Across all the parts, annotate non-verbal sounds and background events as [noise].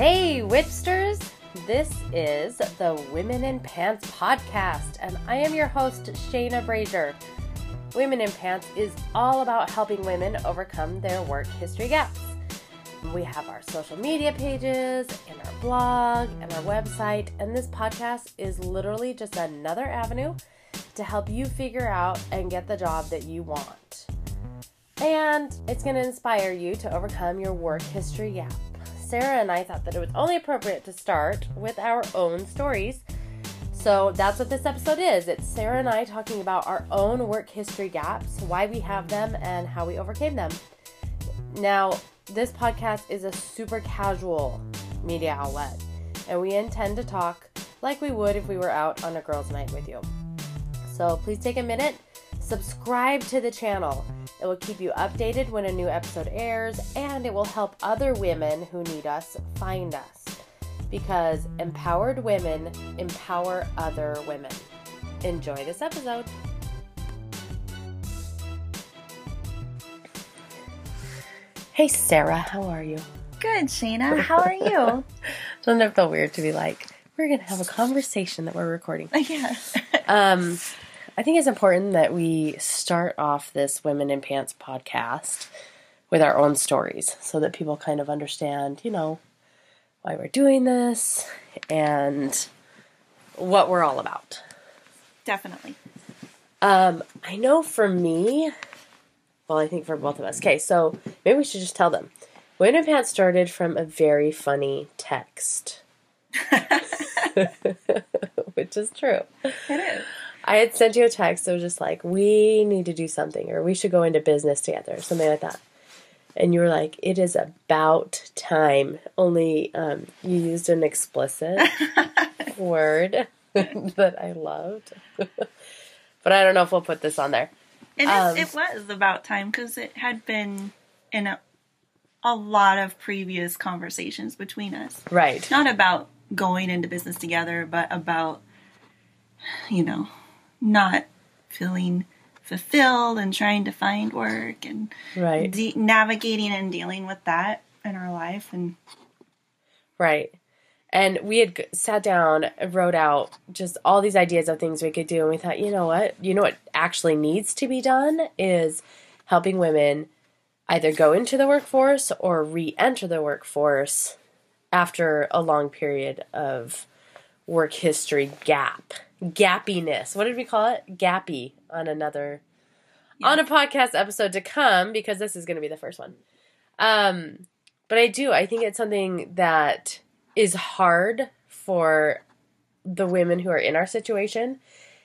Hey, Whipsters! This is the Women in Pants podcast, and I am your host, Shayna Brazier. Women in Pants is all about helping women overcome their work history gaps. We have our social media pages and our blog and our website, and this podcast is literally just another avenue to help you figure out and get the job that you want. And it's going to inspire you to overcome your work history gap. Sarah and I thought that it was only appropriate to start with our own stories. So that's what this episode is. It's Sarah and I talking about our own work history gaps, why we have them, and how we overcame them. Now, this podcast is a super casual media outlet, and we intend to talk like we would if we were out on a girls' night with you. So please take a minute, subscribe to the channel. It will keep you updated when a new episode airs, and it will help other women who need us find us. Because empowered women empower other women. Enjoy this episode. Hey, Sarah, how are you? Good, Shayna. How are you? [laughs] Doesn't it feel weird to be like, we're going to have a conversation that we're recording? [laughs] yeah. Um, I think it's important that we start off this Women in Pants podcast with our own stories so that people kind of understand, you know, why we're doing this and what we're all about. Definitely. Um, I know for me, well, I think for both of us. Okay, so maybe we should just tell them. Women in Pants started from a very funny text, [laughs] [laughs] which is true. It is. I had sent you a text that was just like, we need to do something, or we should go into business together, or something like that. And you were like, it is about time. Only um, you used an explicit [laughs] word [laughs] that I loved. [laughs] but I don't know if we'll put this on there. And Um, it, it was about time because it had been in a, a lot of previous conversations between us. Right. Not about going into business together, but about, you know, not feeling fulfilled and trying to find work and Right. de- navigating and dealing with that in our life. And Right. And we had sat down, and wrote out just all these ideas of things we could do, and we thought, you know what? You know what actually needs to be done is helping women either go into the workforce or re-enter the workforce after a long period of work history gap, gappiness. What did we call it? Gappy on another on a podcast episode to come because this is going to be the first one. Um, but I do. I think it's something that is hard for the women who are in our situation.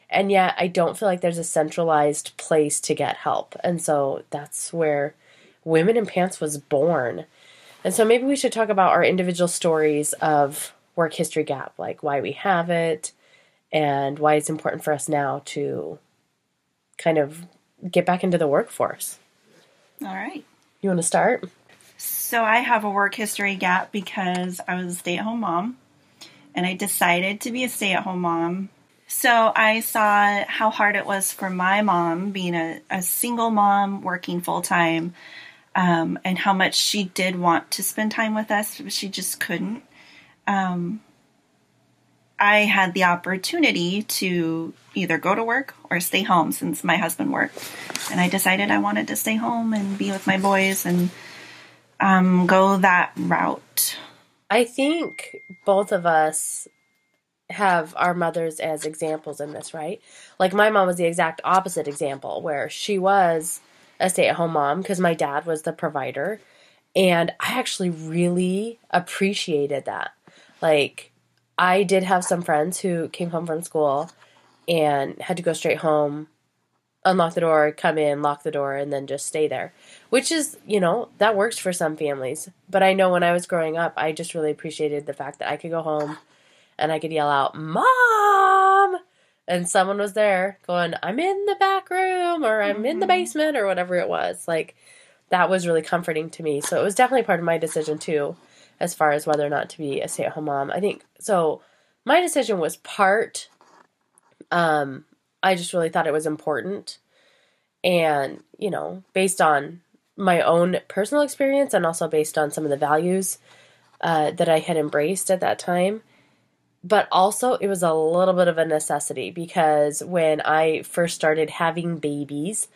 And yet, I don't feel like there's a centralized place to get help. And so that's where Women in Pants was born. And so maybe we should talk about our individual stories of work history gap, like why we have it and why it's important for us now to kind of get back into the workforce. all right. You want to start? So I have a work history gap because I was a stay at home mom and I decided to be a stay at home mom. So I saw how hard it was for my mom being a, a single mom working full time um, and how much she did want to spend time with us, but she just couldn't. Um, I had the opportunity to either go to work or stay home since my husband worked. And I decided I wanted to stay home and be with my boys and um, go that route. I think both of us have our mothers as examples in this, right? Like my mom was the exact opposite example where she was a stay-at-home mom because my dad was the provider and I actually really appreciated that. Like I did have some friends who came home from school and had to go straight home, unlock the door, come in, lock the door, and then just stay there. Which is, you know, that works for some families. But I know when I was growing up, I just really appreciated the fact that I could go home and I could yell out, Mom! And someone was there going, I'm in the back room or I'm in the mm-hmm. basement or whatever it was. Like, that was really comforting to me. So it was definitely part of my decision too, as far as whether or not to be a stay at home mom. I think so. My decision was part. Um, I just really thought it was important, and you know, based on my own personal experience and also based on some of the values uh, that I had embraced at that time. But also, it was a little bit of a necessity because when I first started having babies,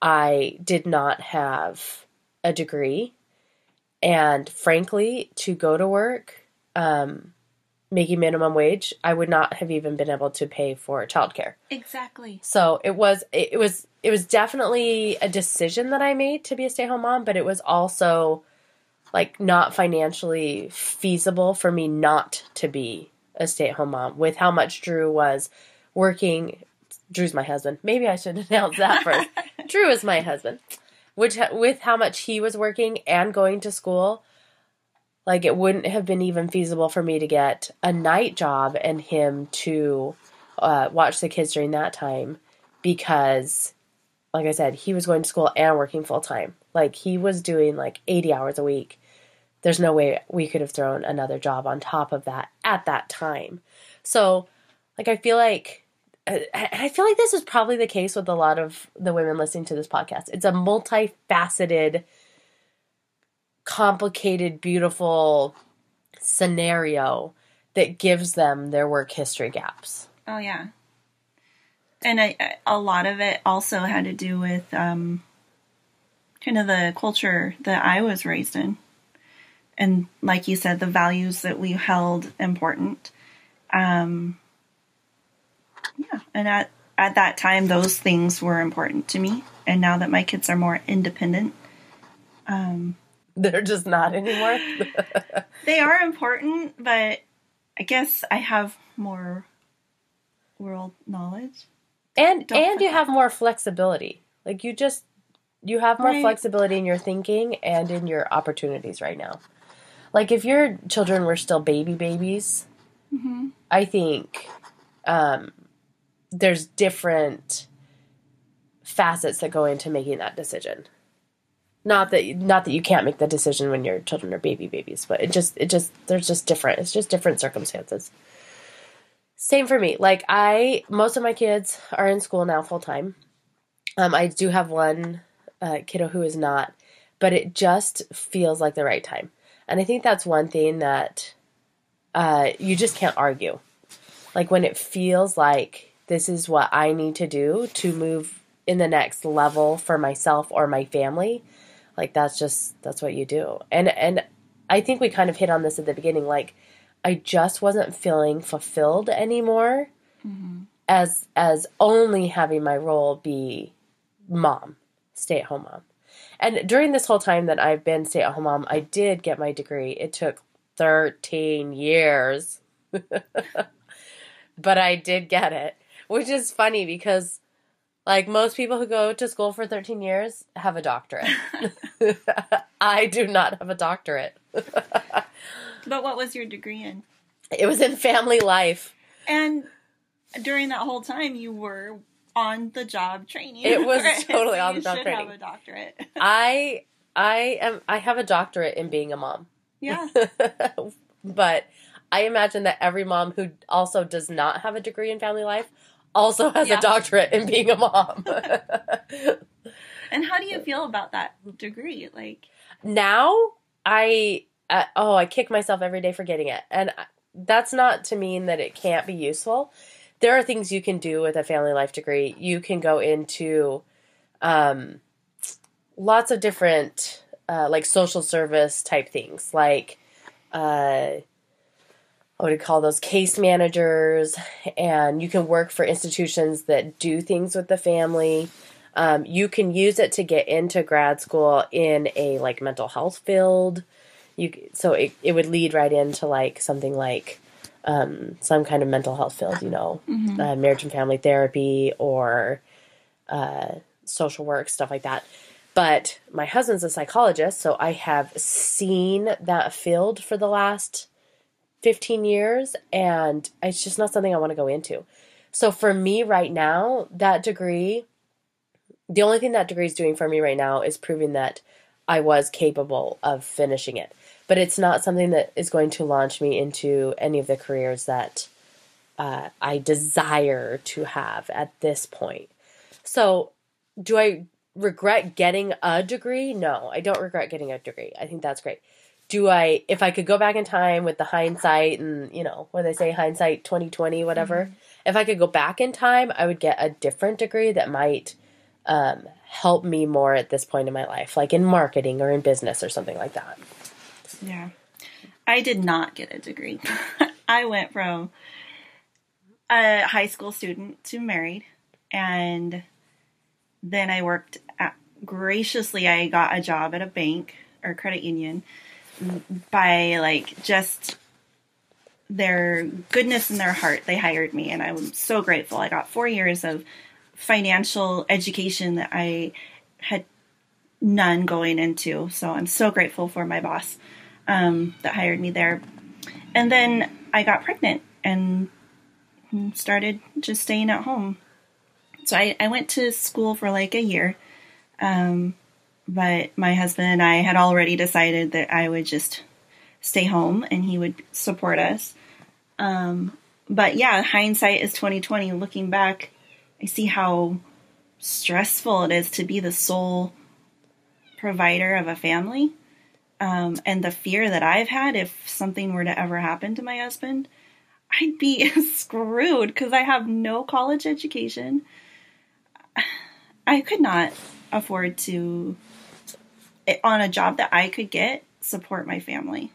I did not have a degree. And frankly, to go to work, um, making minimum wage, I would not have even been able to pay for childcare. Exactly. So it was it was it was definitely a decision that I made to be a stay-at-home mom, but it was also like not financially feasible for me not to be a stay-at-home mom with how much Drew was working. Drew's my husband. Maybe I should [laughs] announce that first. [laughs] Drew is my husband. Which with how much he was working and going to school, like it wouldn't have been even feasible for me to get a night job and him to uh, watch the kids during that time because like I said, he was going to school and working full time. Like he was doing like 80 hours a week. There's no way we could have thrown another job on top of that at that time. So, like I feel like I feel like this is probably the case with a lot of the women listening to this podcast. It's a multifaceted complicated, beautiful scenario that gives them their work history gaps. Oh yeah, and I, a lot of it also had to do with um, kind of the culture that I was raised in, and like you said, the values that we held important. Um, yeah, and at at that time, those things were important to me, and now that my kids are more independent, um, they're just not anymore. [laughs] they are important, but I guess I have more world knowledge. And Don't and you have more flexibility. Like you just you have more right. flexibility in your thinking and in your opportunities right now. Like if your children were still baby babies, mm-hmm. I think um, there's different facets that go into making that decision. Not that not that you can't make the decision when your children are baby babies but it just it just there's just different it's just different circumstances. Same for me. Like i most of my kids are in school now full time um, i do have one uh, kiddo who is not but it just feels like the right time. And i think that's one thing that uh, you just can't argue. Like when it feels like this is what i need to do to move in the next level for myself or my family like that's just that's what you do. And and I think we kind of hit on this at the beginning like I just wasn't feeling fulfilled anymore mm-hmm. as as only having my role be mom, stay-at-home mom. And during this whole time that I've been stay-at-home mom, I did get my degree. It took 13 years. [laughs] but I did get it, which is funny because like most people who go to school for 13 years have a doctorate. [laughs] [laughs] I do not have a doctorate. [laughs] but what was your degree in? It was in family life. And during that whole time, you were on the job training. It was totally so on the job training. should training. Have a doctorate. I I am I have a doctorate in being a mom. Yeah. but I imagine that every mom who also does not have a degree in family life also has yeah. a doctorate in being a mom. and how do you feel about that degree? Like now, I uh, oh, I kick myself every day for getting it, and that's not to mean that it can't be useful. There are things you can do with a family life degree. You can go into um, lots of different uh, like social service type things, like uh, what do you call those case managers and you can work for institutions that do things with the family. Um, you can use it to get into grad school in a like mental health field. You so it, it would lead right into like something like um, some kind of mental health field you know mm-hmm. uh, marriage and family therapy or uh, social work stuff like that. But my husband's a psychologist so i have seen that field for the last 15 years and it's just not something I want to go into. So for me right now, that degree, the only thing that degree is doing for me right now is proving that I was capable of finishing it. But it's not something that is going to launch me into any of the careers that uh, I desire to have at this point. So, do I regret getting a degree? No, I don't regret getting a degree. I think that's great do I if I could go back in time with the hindsight and you know when they say hindsight 2020 whatever Mm-hmm. if I could go back in time I would get a different degree that might um, help me more at this point in my life like in marketing or in business or something like that Yeah. I did not get a degree. [laughs] I went from a high school student to married, and then I worked at, graciously, I got a job at a bank or credit union by like just their goodness in their heart. They hired me, and I'm so grateful. I got four years of financial education that I had none going into. So I'm so grateful for my boss um, that hired me there. And then I got pregnant and started just staying at home. So I, I went to school for like a year. Um, but my husband and I had already decided that I would just stay home and he would support us. Um, but yeah, hindsight is 2020. Looking back, I see how stressful it is to be the sole provider of a family. Um, and the fear that I've had if something were to ever happen to my husband, I'd be [laughs] screwed because I have no college education. [sighs] I could not afford to, on a job that I could get, support my family.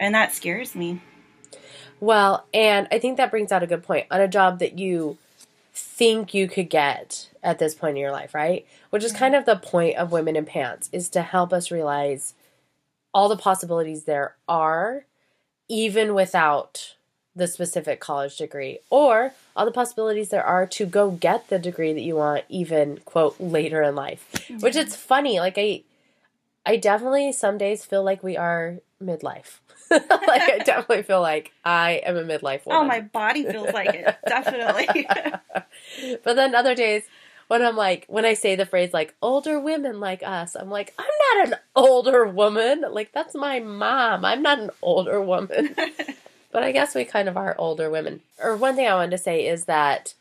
And that scares me. Well, and I think that brings out a good point on a job that you think you could get at this point in your life, right? Which is kind of the point of Women in Pants is to help us realize all the possibilities there are even without the specific college degree or all the possibilities there are to go get the degree that you want even quote later in life. Which it's funny like I I definitely some days feel like we are midlife. [laughs] like I definitely feel like I am a midlife oh, woman. Oh, my body feels like it. [laughs] Definitely. [laughs] but then other days when I'm like when I say the phrase like older women like us, I'm like, I'm not an older woman. Like that's my mom. I'm not an older woman. But I guess we kind of are older women. Or one thing I wanted to say is that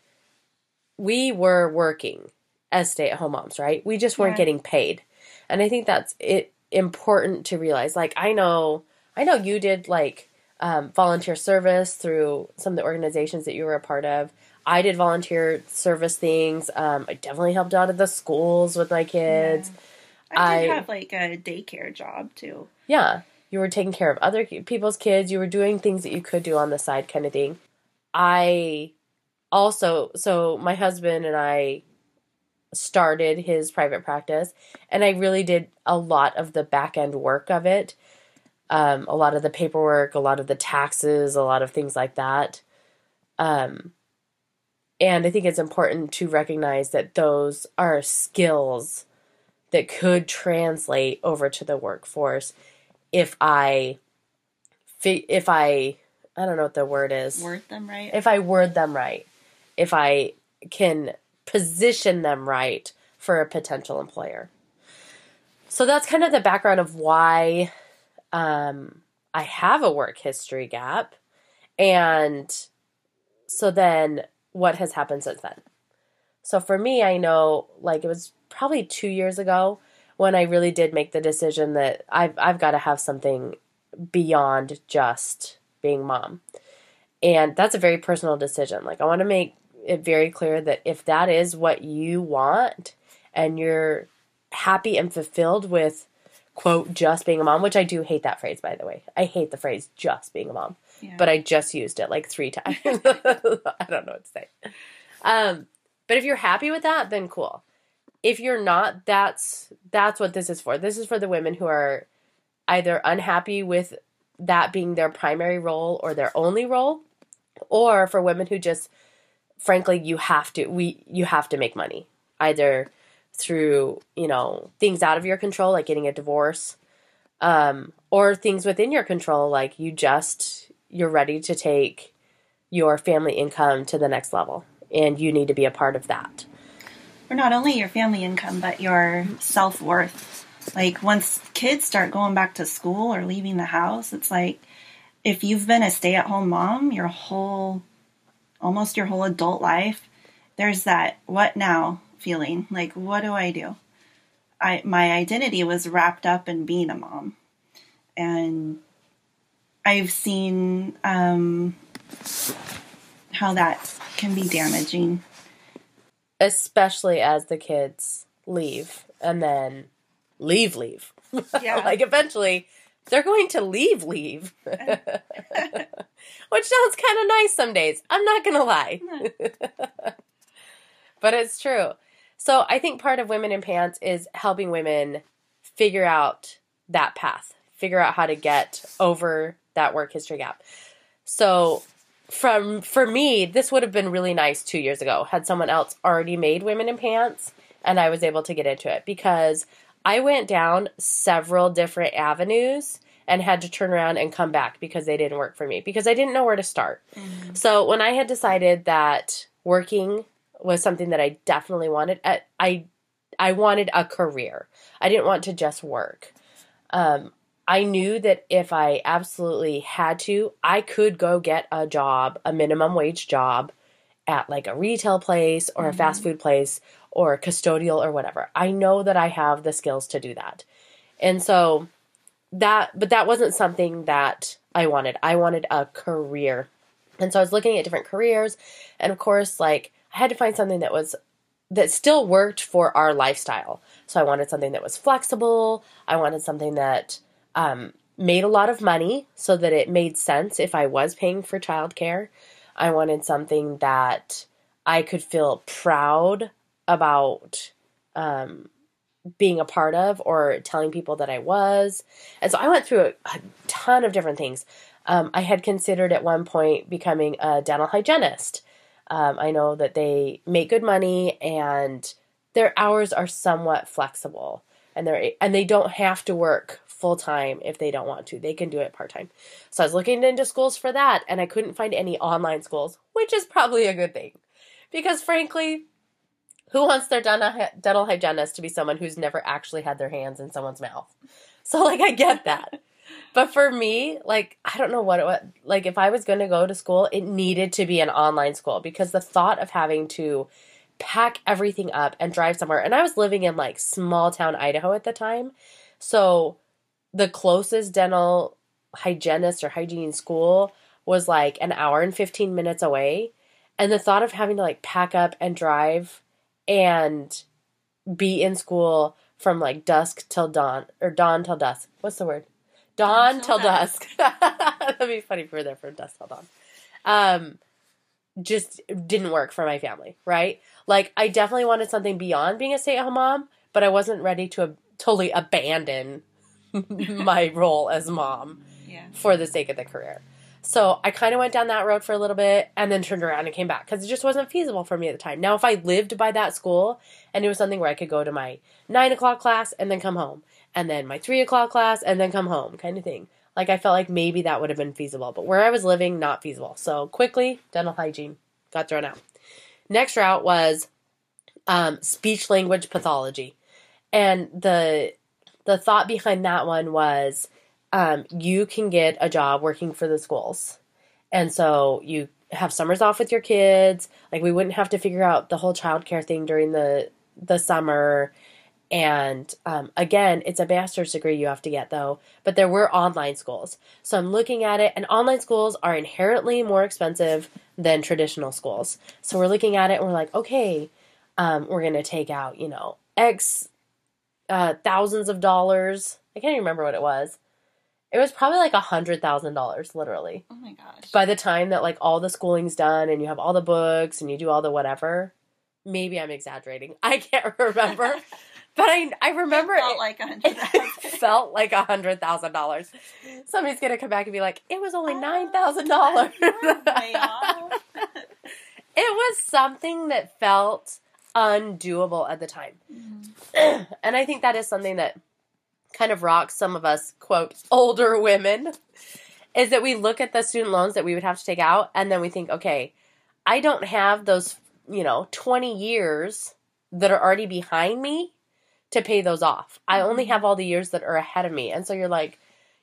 we were working as stay-at-home moms, right? We just weren't Yeah. getting paid. And I think that's it important to realize. Like I know I know you did like um, volunteer service through some of the organizations that you were a part of. I did volunteer service things. Um, I definitely helped out at the schools with my kids. I did I- have like a daycare job too. Yeah. You were taking care of other people's kids. You were doing things that you could do on the side, kind of thing. I also, so my husband and I started his private practice, and I really did a lot of the back end work of it. Um, a lot of the paperwork, a lot of the taxes, a lot of things like that. Um, and I think it's important to recognize that those are skills that could translate over to the workforce if I if I I don't know what the word is. Word them right. If I word them right. If I can position them right for a potential employer. So that's kind of the background of why um, I have a work history gap. And so then what has happened since then? So for me, I know like it was probably two years ago when I really did make the decision that I've I've got to have something beyond just being mom. And that's a very personal decision. Like I want to make it very clear that if that is what you want and you're happy and fulfilled with quote just being a mom, which I do hate that phrase by the way. I hate the phrase just being a mom Yeah. but I just used it like three times. [laughs] I don't know what to say. Um, but if you're happy with that, then cool. If you're not, that's that's what this is for. This is for the women who are either unhappy with that being their primary role or their only role, or for women who just frankly you have to we you have to make money either through you know things out of your control like getting a divorce um, or things within your control like you just you're ready to take your family income to the next level and you need to be a part of that or not only your family income, but your self worth. Like once kids start going back to school or leaving the house, it's like if you've been a stay at home mom your whole, almost your whole adult life, there's that what now feeling. Like, what do I do? I, my identity was wrapped up in being a mom. and I've seen um, how that can be damaging. Especially as the kids leave and then leave, leave. Yeah. [laughs] like eventually they're going to leave, leave. [laughs] Which sounds kind of nice some days. I'm not going to lie. [laughs] but it's true. So I think part of Women in Pants is helping women figure out that path, figure out how to get over that work history gap. So from for me, this would have been really nice two years ago had someone else already made Women in Pants and I was able to get into it because I went down several different avenues and had to turn around and come back because they didn't work for me because I didn't know where to start. So when I had decided that working was something that I definitely wanted, I I, I wanted a career. I didn't want to just work. Um, I knew that if I absolutely had to, I could go get a job, a minimum wage job at like a retail place or a mm-hmm. fast food place or custodial or whatever. I know that I have the skills to do that. And so that but that wasn't something that I wanted. I wanted a career. And so I was looking at different careers and of course like I had to find something that was that still worked for our lifestyle. So I wanted something that was flexible. I wanted something that um, made a lot of money so that it made sense if I was paying for childcare. I wanted something that I could feel proud about um, being a part of or telling people that I was. And so I went through a, a ton of different things. Um, I had considered at one point becoming a dental hygienist. Um, I know that they make good money and their hours are somewhat flexible, and they and they don't have to work full time if they don't want to. They can do it part time. So I was looking into schools for that, and I couldn't find any online schools, which is probably a good thing, because frankly, who wants their dental hygienist to be someone who's never actually had their hands in someone's mouth? [laughs] So like I get that. But for me, like I don't know what it was. Like if I was going to go to school, it needed to be an online school because the thought of having to pack everything up and drive somewhere. And I was living in like small town Idaho at the time. So the closest dental hygienist or hygiene school was like an hour and 15 minutes away. And the thought of having to like pack up and drive and be in school from like dusk till dawn or dawn till dusk. What's the word? Dawn till dusk. [laughs] That'd be funny if we were there from dusk till dawn. Um, just didn't work for my family, right? Like I definitely wanted something beyond being a stay-at-home mom, but I wasn't ready to ab- totally abandon [laughs] my role as mom Yeah. for the sake of the career. So I kind of went down that road for a little bit and then turned around and came back because it just wasn't feasible for me at the time. Now, if I lived by that school and it was something where I could go to my nine o'clock class and then come home, and then my three o'clock class and then come home, kind of thing. Like I felt like maybe that would have been feasible, but where I was living, not feasible. So quickly, dental hygiene got thrown out. Next route was um, speech language pathology, and the the thought behind that one was um, you can get a job working for the schools, and so you have summers off with your kids. Like we wouldn't have to figure out the whole childcare thing during the the summer. And um, again, it's a master's degree you have to get though. But there were online schools, so I'm looking at it, and online schools are inherently more expensive than traditional schools. So we're looking at it, and we're like, okay, um, we're gonna take out, you know, X uh, thousands of dollars. I can't even remember what it was. It was probably like a hundred thousand dollars, literally. Oh my gosh. By the time that like all the schooling's done and you have all the books and you do all the whatever, maybe I'm exaggerating. I can't [laughs] remember, but I I remember it felt it, like a hundred [laughs] felt like a hundred thousand dollars. Somebody's gonna come back and be like, "It was only Oh, nine thousand dollars." You're way off. [laughs] It was something that felt undoable at the time. Mm-hmm. [clears throat] and I think that is something that kind of rocks some of us, quote, older women, is that we look at the student loans that we would have to take out and then we think, okay, I don't have those, you know, 20 years that are already behind me to pay those off. I only mm-hmm. have all the years that are ahead of me. And so you're like,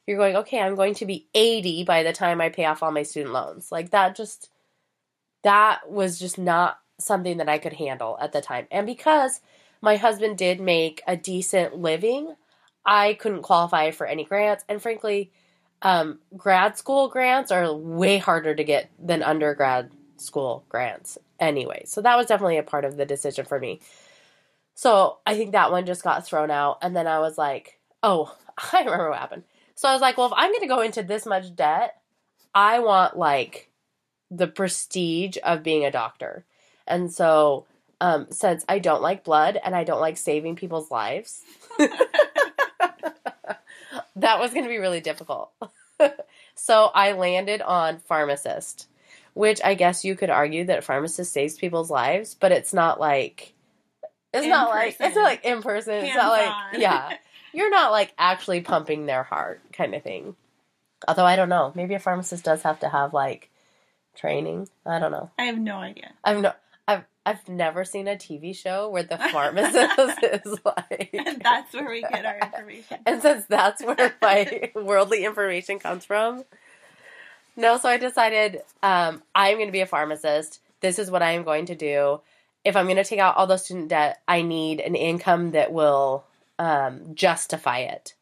you're going, okay, I'm going to be 80 by the time I pay off all my student loans. Like that just, that was just not something that I could handle at the time. And because my husband did make a decent living, I couldn't qualify for any grants, and frankly, um, grad school grants are way harder to get than undergrad school grants anyway. So that was definitely a part of the decision for me. So I think that one just got thrown out. And then I was like, oh, [laughs] I remember what happened. So I was like, well, if I'm going to go into this much debt, I want like the prestige of being a doctor. And so, um, since I don't like blood and I don't like saving people's lives, [laughs] that was going to be really difficult. [laughs] so I landed on pharmacist, which I guess you could argue that pharmacist saves people's lives, but it's not like it's In not like it's not like in person. It's not like yeah, [laughs] you're not like actually pumping their heart kind of thing. Although I don't know, maybe a pharmacist does have to have like training. I don't know. I have no idea. I've no. I've never seen a TV show where the [laughs] pharmacist is like And that's where we get our information. and since that's where [laughs] my worldly information comes from, no, so I decided um, I'm going to be a pharmacist. This is what I am going to do. If I'm going to take out all the student debt, I need an income that will um, justify it.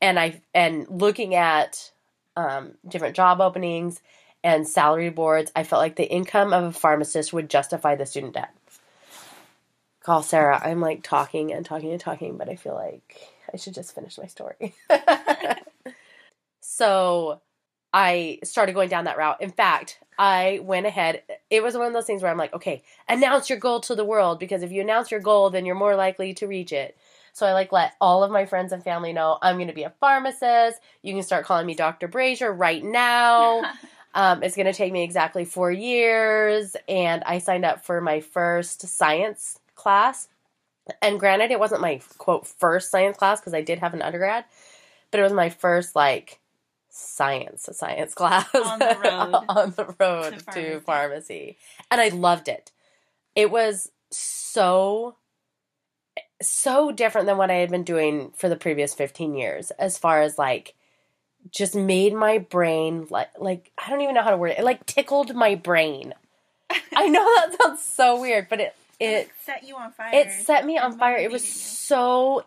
And I and looking at um, different job openings and salary boards, I felt like the income of a pharmacist would justify the student debt. Call Sarah. I'm like talking and talking and talking, but I feel like I should just finish my story. [laughs] so I started going down that route. In fact, I went ahead. It was one of those things where I'm like, okay, announce your goal to the world because if you announce your goal, then you're more likely to reach it. So I like let all of my friends and family know I'm going to be a pharmacist. You can start calling me Dr. Brazier right now. [laughs] Um, it's going to take me exactly four years. And I signed up for my first science class. And granted, it wasn't my quote first science class because I did have an undergrad, but it was my first like science science [laughs] class On the road [laughs] on the road to to pharmacy. pharmacy. And I loved it. It was so so different than what I had been doing for the previous 15 years as far as like just made my brain like like I don't even know how to word it. It like tickled my brain. I know [laughs] that sounds so weird, but it it set you on fire. it set me on fire. It was so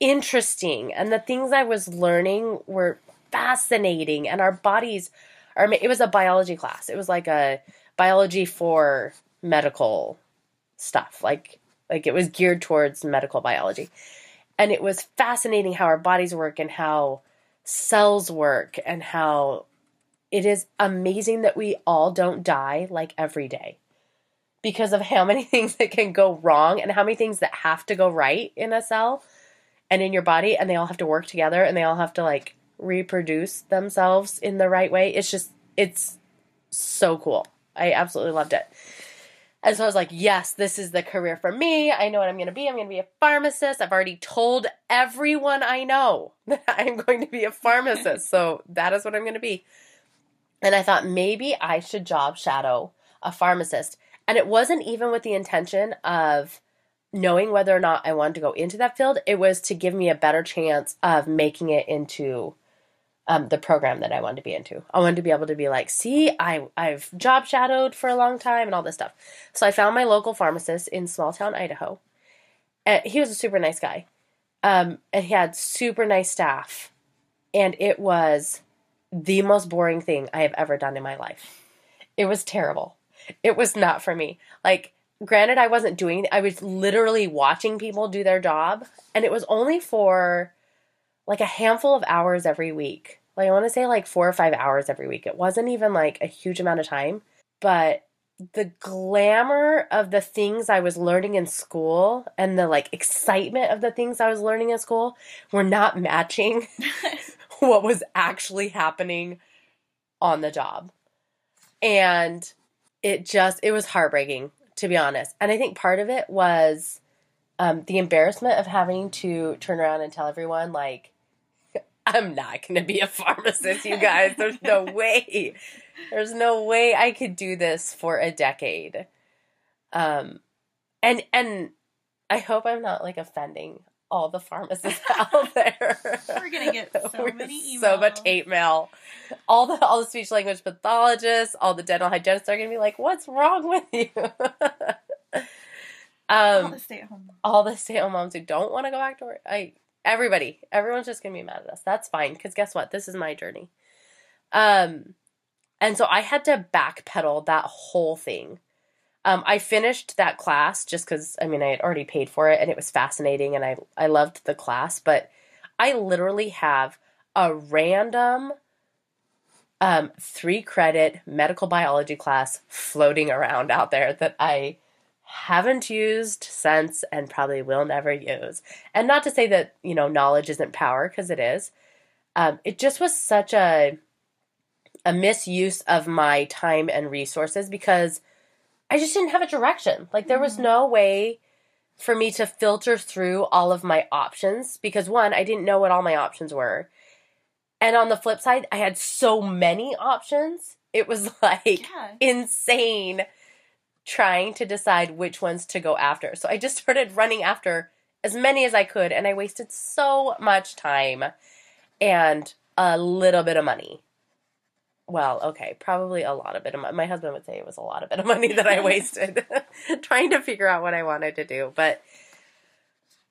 interesting, and the things I was learning were fascinating. And our bodies are. It was a biology class. It was like a biology for medical stuff. Like like it was geared towards medical biology, and it was fascinating how our bodies work and how cells work and how it is amazing that we all don't die like every day because of how [laughs] many things that can go wrong and how many things that have to go right in a cell and in your body and they all have to work together and they all have to like reproduce themselves in the right way. It's just it's so cool. I absolutely loved it. And so I was like, yes, this is the career for me. I know what I'm going to be. I'm going to be a pharmacist. I've already told everyone I know [laughs] that I'm going to be a pharmacist. so that is what I'm going to be. And I thought maybe I should job shadow a pharmacist. And it wasn't even with the intention of knowing whether or not I wanted to go into that field. It was to give me a better chance of making it into um, the program that I wanted to be into. I wanted to be able to be like, see, I I've job shadowed for a long time and all this stuff. So I found my local pharmacist in small town Idaho. And he was a super nice guy. Um, and he had super nice staff. And it was the most boring thing I have ever done in my life. It was terrible. It was not for me. Like, granted, I wasn't doing I was literally watching people do their job, and it was only for like a handful of hours every week. Like, I want to say like four or five hours every week. It wasn't even like a huge amount of time, but the glamour of the things I was learning in school and the like excitement of the things I was learning in school were not matching [laughs] [laughs] what was actually happening on the job. And it just, it was heartbreaking, to be honest. And I think part of it was um, the embarrassment of having to turn around and tell everyone, like, I'm not going to be a pharmacist, you guys. There's no [laughs] way. There's no way I could do this for a decade. Um, and, and I hope I'm not like offending all the pharmacists [laughs] out there. We're gonna get [laughs] so We're many so much emails. hate mail. All the all the speech language pathologists, all the dental hygienists are gonna be like, "What's wrong with you?" All um, the stay at home. moms. all the stay-at-home moms who don't want to go back to work. I Everybody, everyone's just gonna be mad at us. That's fine, because guess what? This is my journey. Um, and so I had to backpedal that whole thing. Um, I finished that class just because I mean I had already paid for it and it was fascinating and I I loved the class, but I literally have a random um, three credit medical biology class floating around out there that I haven't used since and probably will never use. And not to say that, you know, knowledge isn't power, because it is. Um, it just was such a a misuse of my time and resources because I just didn't have a direction. Like there was no way for me to filter through all of my options because one, I didn't know what all my options were. And on the flip side, I had so many options. It was [laughs] like Yeah. insane trying to decide which ones to go after. So I just [laughs] started running after as many as I could and I wasted so much time and a little bit of money. Well, okay, probably a lot of bit of money. My husband would say it was a lot of bit of money that I [laughs] wasted [laughs] trying to figure out what I wanted to do. But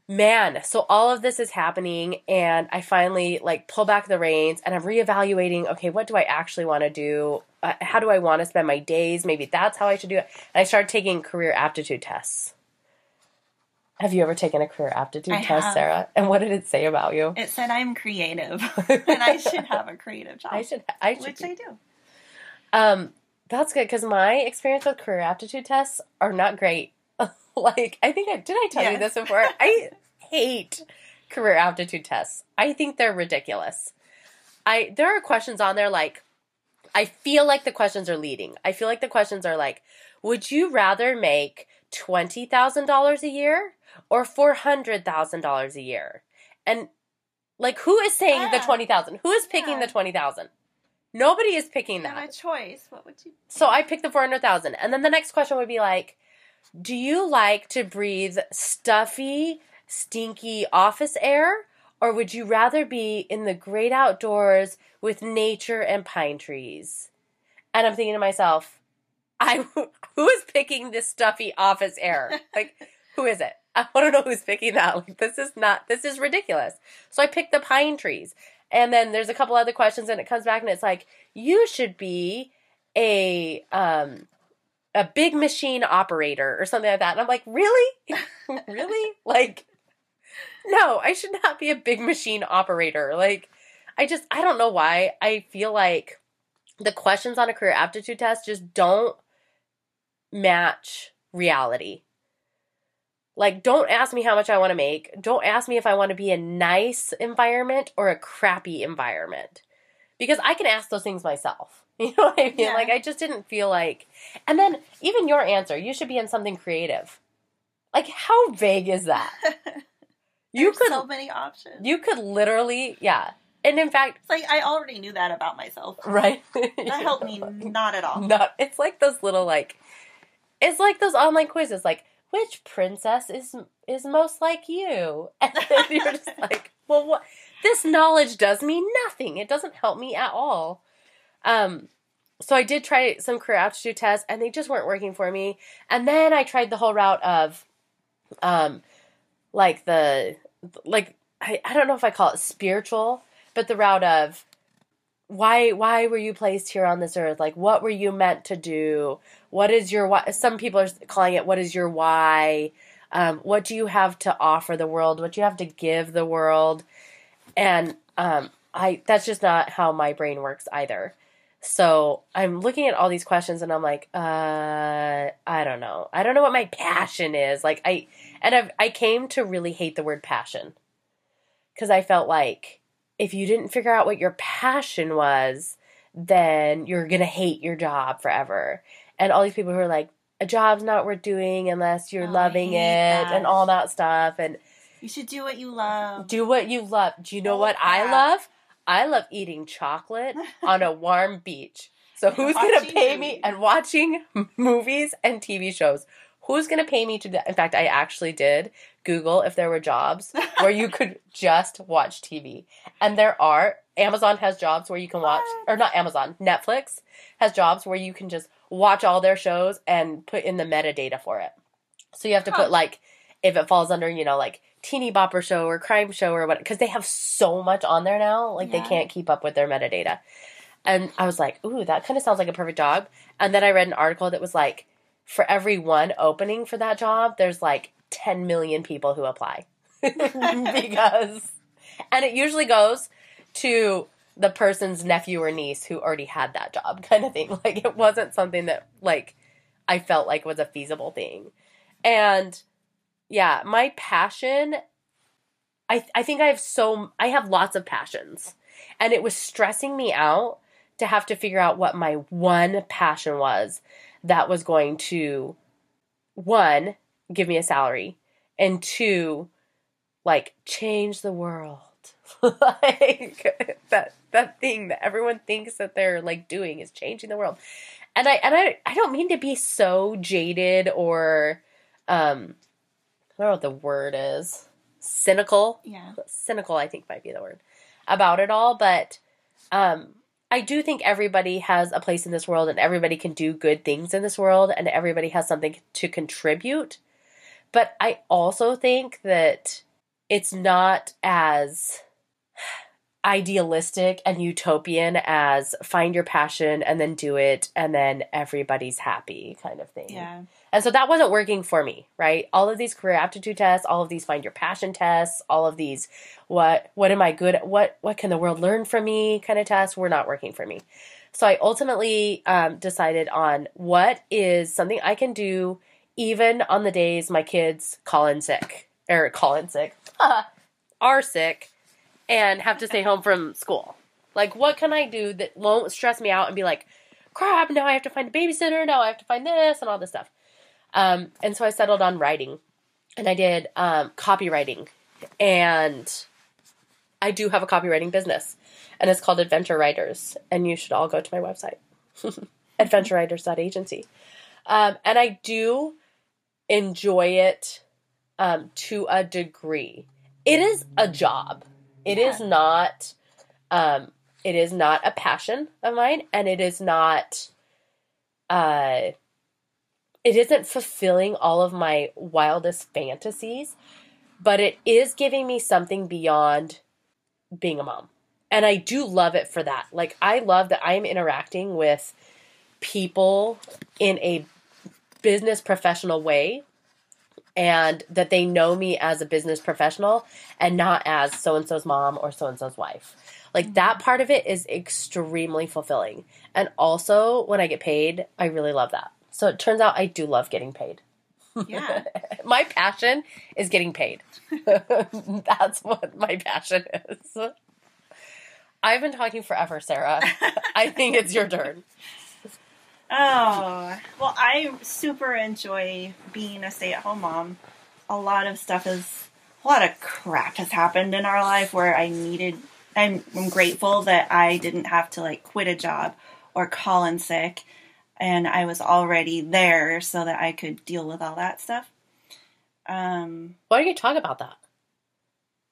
man, so all of this is happening and I finally like pull back the reins and I'm reevaluating, okay, what do I actually want to do? Uh, how do I want to spend my days? Maybe that's how I should do it. And I started taking career aptitude tests. Have you ever taken a career aptitude I test, have. Sarah? And what did it say about you? It said I'm creative [laughs] and I should have a creative job. I should I should which I do. Um, that's good because my experience with career aptitude tests are not great. [laughs] like, I think I did I tell you this before? I hate career aptitude tests. I think they're ridiculous. I there are questions on there like I feel like the questions are leading. I feel like the questions are like, would you rather make twenty thousand dollars a year or four hundred thousand dollars a year? And like, who is saying the Yeah. twenty thousand? Who is picking Yeah. the twenty thousand? Nobody is picking that. have a choice. What would you? So I picked the 400,000. And then the next question would be like, do you like to breathe stuffy, stinky office air? Or would you rather be in the great outdoors with nature and pine trees? And I'm thinking to myself, I [laughs] who is picking this stuffy office air? Like, who is it? I [laughs] want to know who's picking that. Like, this is not, this is ridiculous. So I picked the pine trees. And then there's a couple other questions, and it comes back and it's like, you should be a um a big machine operator or something like that. And I'm like, really? [laughs] really? Like no, I should not be a big machine operator. Like I just I don't know why. I feel like the questions on a career aptitude test just don't match reality. Like, don't ask me how much I want to make. Don't ask me if I want to be a nice environment or a crappy environment. Because I can ask those things myself. [laughs] You know what I mean? Yeah. Like, I just didn't feel like. And then, even your answer, you should be in something creative. Like, how vague is that? [laughs] You could, so many options. you could literally, yeah. And in fact, It's like I already knew that about myself. right? That helped me not at all. Not, it's like those little like, it's like those online quizzes. Like, which princess is is most like you? [laughs] And then you're just like, well, what? This knowledge does me nothing. It doesn't help me at all. Um, so I did try some career aptitude tests, and they just weren't working for me. And then I tried the whole route of, um, like the like I, I don't know if I call it spiritual, but the route of why why were you placed here on this earth? Like what were you meant to do? What is your why? Some people are calling it what is your why? Um, what do you have to offer the world? What do you have to give the world? And um, i that's just not how my brain works either so i'm looking at all these questions and i'm like uh i don't know i don't know what my passion is like i and I've, i came to really hate the word passion because i felt like if you didn't figure out what your passion was, then you're going to hate your job forever. And all these people who are like, a job's not worth doing unless you're Oh, loving it that. and all that stuff. And You should do what you love. do what you love. Do you know Oh, what I love? I love eating chocolate [laughs] on a warm beach. So who's going to pay me and watching [laughs] movies and TV shows? Who's going to pay me to do In fact, I actually did Google if there were jobs [laughs] where you could just watch TV. And there are. Amazon has jobs where you can watch, or not Amazon, Netflix has jobs where you can just watch all their shows and put in the metadata for it. So you have to Huh. put like if it falls under, you know, like teeny bopper show or crime show or what, because they have so much on there now, like Yeah. they can't keep up with their metadata. And I was like, ooh, that kind of sounds like a perfect job. And then I read an article that was like, for every one opening for that job, there's like 10 million people who apply. [laughs] because, and it usually goes to the person's nephew or niece who already had that job, [laughs] kind of thing. Like it wasn't something that, like, I felt like was a feasible thing. And yeah, my passion, I, I think I have so, I have lots of passions. And it was stressing me out to have to figure out what my one passion was that was going to one give me a salary and two like change the world [laughs] like that that thing that everyone thinks that they're like doing is changing the world and i and i i don't mean to be so jaded or um i don't know what the word is. Cynical? Yeah. cynical i think might be the word. About it all but um i do think everybody has a place in this world and everybody can do good things in this world and everybody has something to contribute. But i also think that it's not as idealistic and utopian as find your passion and then do it and then everybody's happy kind of thing Yeah. and so that wasn't working for me, right? All of these career aptitude tests, all of these find your passion tests, all of these what what am I good at? What what can the world learn from me kind of tests were not working for me. So I ultimately um, decided on what is something I can do even on the days my kids call in sick or call in sick [laughs] are sick and have to stay home from school. Like what can I do that won't stress me out and be like, crap, now I have to find a babysitter, now I have to find this and all this stuff. Um, and so I settled on writing, and I did um, copywriting, and I do have a copywriting business, and it's called Adventure Writers, and you should all go to my website, [laughs] adventurewriters.agency. Um, and I do enjoy it um, to a degree. It is a job. It is Yeah. not. Um, it is not a passion of mine, and it is not. Uh, it isn't fulfilling all of my wildest fantasies, but it is giving me something beyond being a mom. And I do love it for that. Like, I love that I am interacting with people in a business professional way and that they know me as a business professional and not as so and so's mom or so and so's wife. Like that mm. part of it is extremely fulfilling. And also when I get paid, I really love that. So it turns out I do love getting paid. Yeah. [laughs] my passion is getting paid. [laughs] That's what my passion is. I've been talking forever, Sarah. [laughs] I think it's your turn. Oh, well, I super enjoy being a stay at home mom. A lot of stuff is, a lot of crap has happened in our life where I needed, I'm, I'm grateful that I didn't have to like quit a job or call in sick. And I was already there so that I could deal with all that stuff. Um, Why don't you talk about that?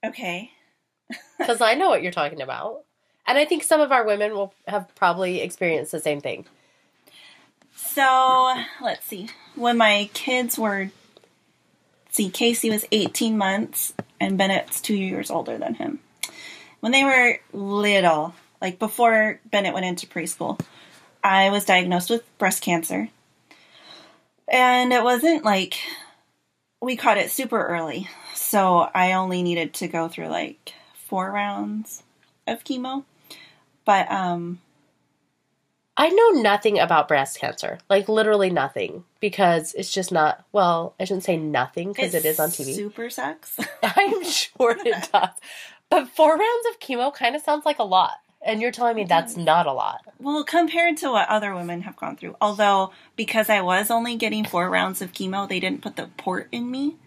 okay. [laughs] Because I know what you're talking about. And I think some of our women will have probably experienced the same thing. So let's see. When my kids were, see, Casey was 18 months and Bennett's two years older than him. When they were little, like before Bennett went into preschool, I was diagnosed with breast cancer. And it wasn't like we caught it super early. So I only needed to go through like four rounds of chemo. But um I know nothing about breast cancer, like literally nothing, because it's just not. Well, I shouldn't say nothing because it is on TV. Super sucks. [laughs] I'm sure it [laughs] does, but four rounds of chemo kind of sounds like a lot, and you're telling me that's not a lot. Well, compared to what other women have gone through, although because I was only getting four rounds of chemo, they didn't put the port in me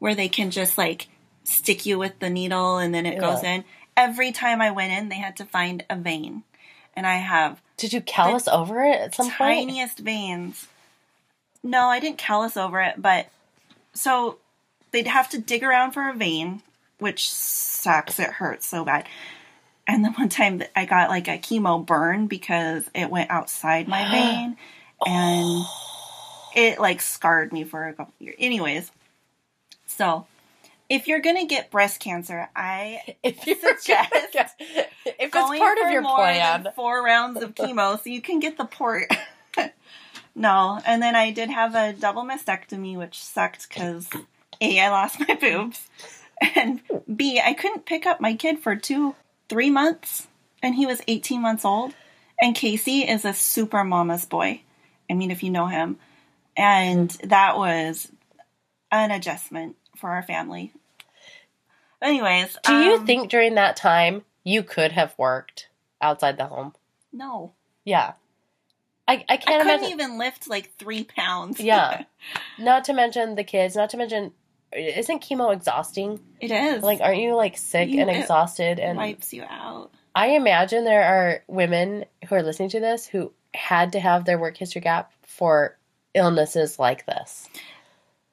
where they can just like stick you with the needle and then it goes in. Every time I went in, they had to find a vein. And I have Did you callus over it at some point? tiniest veins. No, I didn't callus over it, but so they'd have to dig around for a vein, which sucks. It hurts so bad. And then one time that I got like a chemo burn because it went outside my [gasps] vein and it like scarred me for a couple years. Anyways, So, if you're gonna get breast cancer, I [laughs] If you Suggest if it's going part of your plan, four rounds of chemo, so you can get the port. [laughs] no, and then I did have a double mastectomy, which sucked because a I lost my boobs, and b I couldn't pick up my kid for two, three months, and he was 18 months old, and Casey is a super mama's boy. I mean, if you know him, and that was an adjustment for our family. Anyways, do you um, think during that time you could have worked outside the home? no? Yeah. I, I I can't couldn't imagine. even lift like three pounds. Yeah. [laughs] Not to mention the kids, not to mention, isn't chemo exhausting? it is. Like, aren't you like sick You- and exhausted? And wipes you out. I imagine there are women who are listening to this who had to have their work history gap for illnesses like this.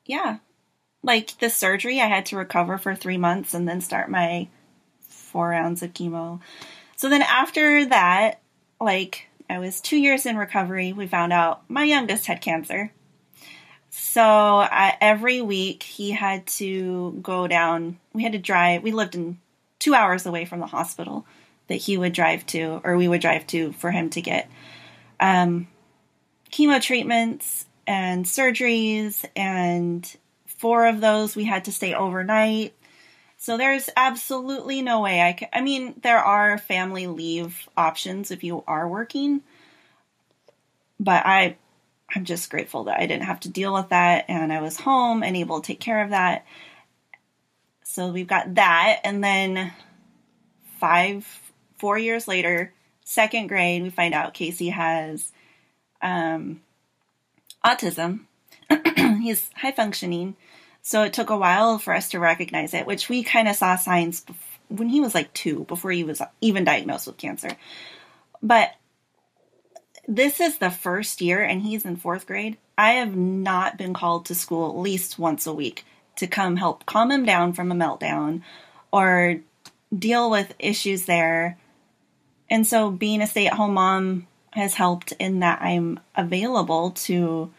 Yeah. Like the surgery, I had to recover for three months and then start my four rounds of chemo. So then after that, like I was two years in recovery, we found out my youngest had cancer. So I, every week he had to go down. We had to drive. We lived in two hours away from the hospital that he would drive to, or we would drive to for him to get um, chemo treatments and surgeries. And four of those we had to stay overnight. So there's absolutely no way I can. I mean, there are family leave options if you are working, but I I'm just grateful that I didn't have to deal with that and I was home and able to take care of that. So we've got that and then 5 4 years later, second grade, we find out Casey has um autism. [clears throat] He's high functioning. So it took a while for us to recognize it, which we kind of saw signs when he was like 2 before he was even diagnosed with cancer. But this is the first year and he's in fourth grade. I have not been called to school at least once a week to come help calm him down from a meltdown or deal with issues there. And so being a stay at home mom has helped in that I'm available to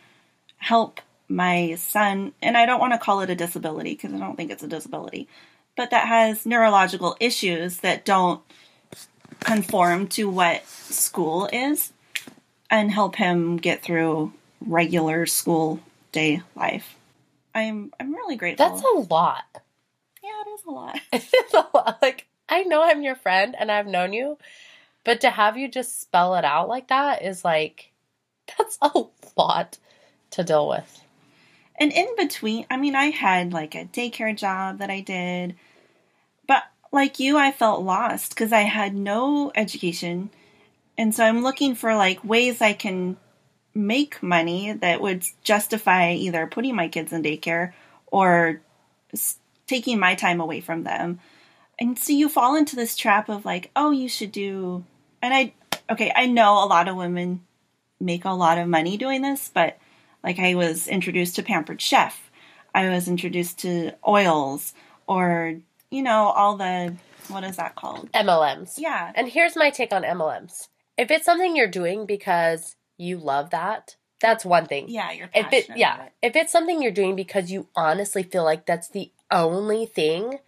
help my son. And I don't want to call it a disability because I don't think it's a disability, but that has neurological issues that don't conform to what school is and help him get through regular school day life. I'm I'm really grateful. That's a lot. yeah, it is a lot. [laughs] It's a lot. Like, I know I'm your friend and I've known you, but to have you just spell it out like that is like, [laughs] that's a lot to deal with. And in between, I mean, I had like a daycare job that I did, but like you, I felt lost because I had no education. And so I'm looking for like ways I can make money that would justify either putting my kids in daycare or taking my time away from them. And so you fall into this trap of like, oh, you should do. And I, okay, I know a lot of women make a lot of money doing this, but like I was introduced to Pampered Chef, I was introduced to oils, or you know all the what is that called? MLMs. Yeah, And here's my take on MLMs. If it's something you're doing because you love that, that's one thing. yeah, you're If passionate it yeah, it. if it's something you're doing because you honestly feel like that's the only thing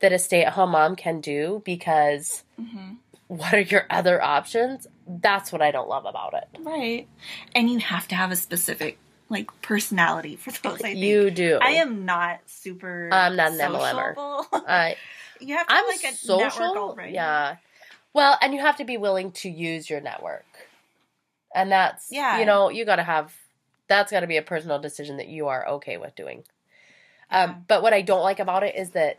that a stay-at-home mom can do because Mm-hmm. what are your other options? That's what I don't love about it. right, and you have to have a specific like personality for those. I think You do. I am not super. I'm not an MLMer. sociable. [laughs] I you have to I'm like a network social. already. Yeah. Well, and you have to be willing to use your network. And that's Yeah. you know, you got to have that's got to be a personal decision that you are okay with doing. Um, Yeah. but what I don't like about it is that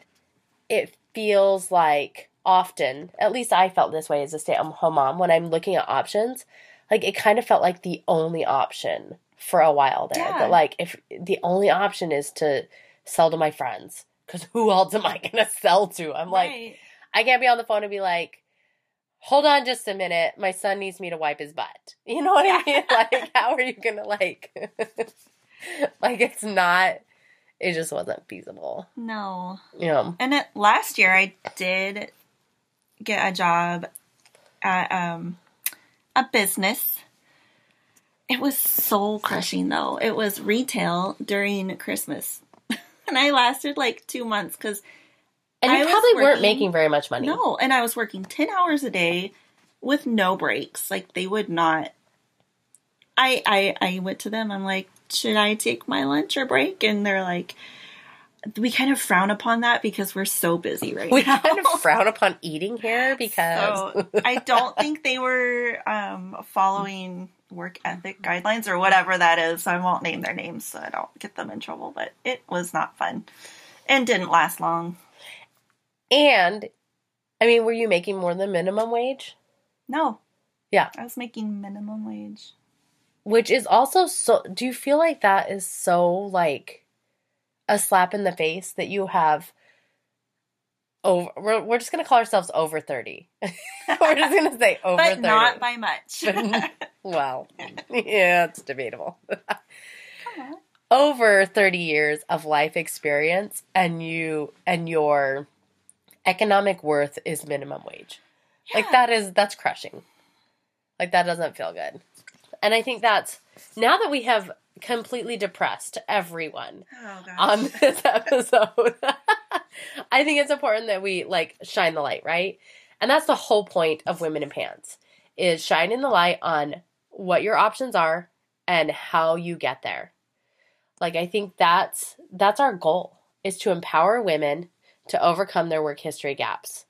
it feels like often, at least I felt this way as a stay-at-home mom when I'm looking at options, like it kind of felt like the only option for a while there. Yeah. That like if the only option is to sell to my friends, because who else am I [laughs] gonna sell to? I'm like, I can't be on the phone and be like, hold on just a minute. My son needs me to wipe his butt. [laughs] You know what I mean? Like, how are you going to, like, [laughs] like, it's not, it just wasn't feasible. no. Yeah. And it, last year I did get a job at um, a business. It was soul crushing though. It was retail during Christmas. [laughs] and I lasted like two months because And you I probably weren't making very much money. no, and I was working ten hours a day with no breaks. Like they would not. I I I went to them. I'm like, should I take my lunch or break? And they're like, we kind of frown upon that because we're so busy right We now. kind of [laughs] frown upon eating here because So I don't think they were um, following work ethic mm-hmm. guidelines or whatever that is. I won't name their names so I don't get them in trouble, but it was not fun and didn't last long. and I mean, were you making more than minimum wage? No. Yeah. I was making minimum wage. Which is also so do you feel like that is so like a slap in the face that you have over we're, we're just gonna call ourselves over 30 [laughs] we're just gonna say [laughs] over But 30 not by much. [laughs] well [laughs] yeah it's debatable. Over 30 years of life experience and you and your economic worth is minimum wage. Like that is that's crushing. Like that doesn't feel good. And i think that's now that we have completely depressed everyone Oh on [laughs] this episode [laughs] i think it's important that we like shine the light right? And that's the whole point of women in pants is shining the light on what your options are and how you get there. Like i think that's that's our goal is to empower women to overcome their work history gaps.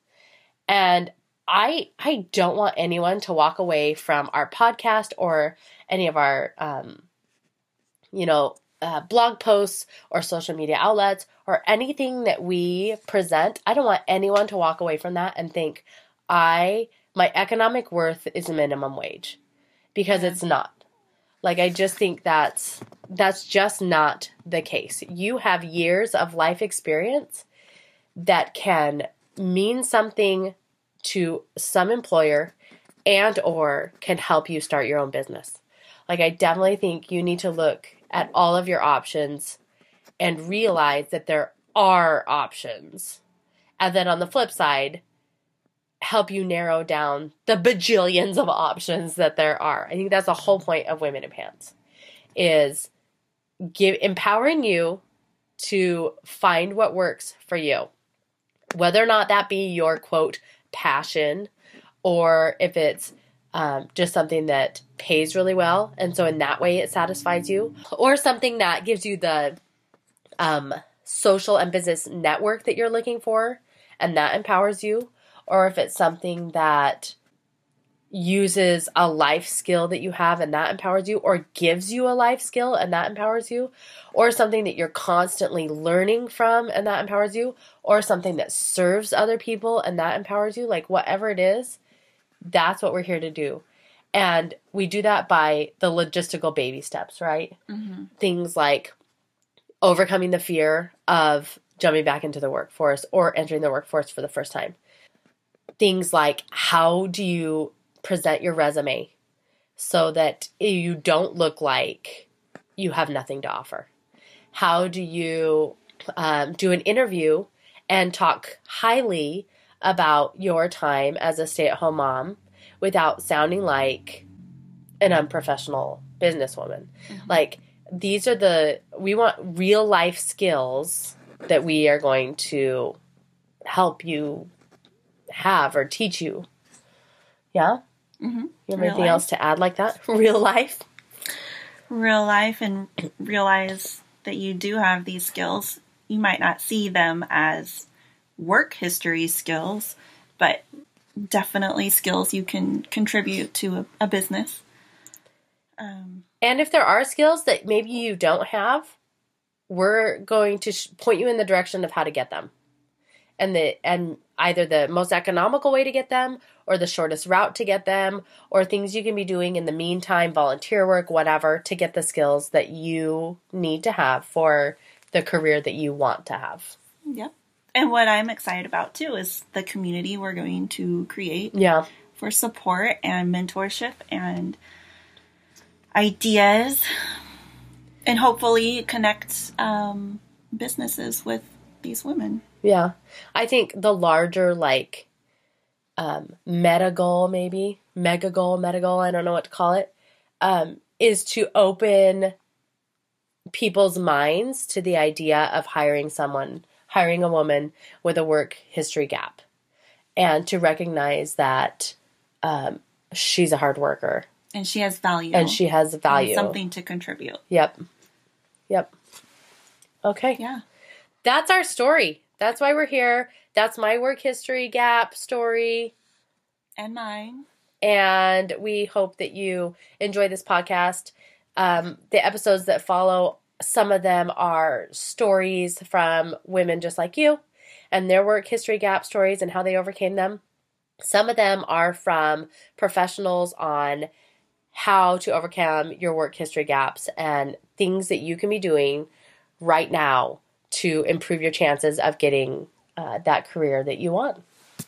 And i i don't want anyone to walk away from our podcast or any of our um you know uh, blog posts or social media outlets or anything that we present. I don't want anyone to walk away from that and think i my economic worth is a minimum wage because it's not. Like i just think that's that's just not the case. You have years of life experience that can mean something to some employer and or can help you start your own business. Like i definitely think you need to look at all of your options and realize that there are options. And then on the flip side help you narrow down the bajillions of options that there are. I think that's the whole point of women in pants is give empowering you to find what works for you. Whether or not that be your quote passion or if it's um, just something that pays really well and so in that way it satisfies you or something that gives you the um, social and business network that you're looking for and that empowers you or if it's something that uses a life skill that you have and that empowers you or gives you a life skill and that empowers you or something that you're constantly learning from and that empowers you or something that serves other people and that empowers you like whatever it is that's what we're here to do and we do that by the logistical baby steps right Mm-hmm. things like overcoming the fear of jumping back into the workforce or entering the workforce for the first time. Things like how do you present your resume so that you don't look like you have nothing to offer? How do you um, do an interview and talk highly about your time as a stay at home mom without sounding like an unprofessional businesswoman? Like, these are the we want real life skills that we are going to help you have or teach you. Yeah? Mm-hmm. You have Real anything life. else to add like that? [laughs] Real life? Real life and [clears throat] realize that you do have these skills. You might not see them as work history skills, but definitely skills you can contribute to a, a business. Um, And if there are skills that maybe you don't have, we're going to sh- point you in the direction of how to get them. And the and either the most economical way to get them or the shortest route to get them or things you can be doing in the meantime, volunteer work, whatever, to get the skills that you need to have for the career that you want to have. Yep. And what I'm excited about too is the community we're going to create Yeah. for support and mentorship and ideas and hopefully connect um, businesses with these women. Yeah. I think the larger like um meta goal maybe, mega goal, meta goal, I don't know what to call it, um, is to open people's minds to the idea of hiring someone, hiring a woman with a work history gap, and to recognize that um, she's a hard worker And she has value. and she has value. something to contribute. Yep. Yep. Okay. Yeah. That's our story. That's why we're here. That's my work history gap story. And mine. and we hope that you enjoy this podcast. Um, the episodes that follow, some of them are stories from women just like you and their work history gap stories and how they overcame them. Some of them are from professionals on how to overcome your work history gaps and things that you can be doing right now to improve your chances of getting uh, that career that you want.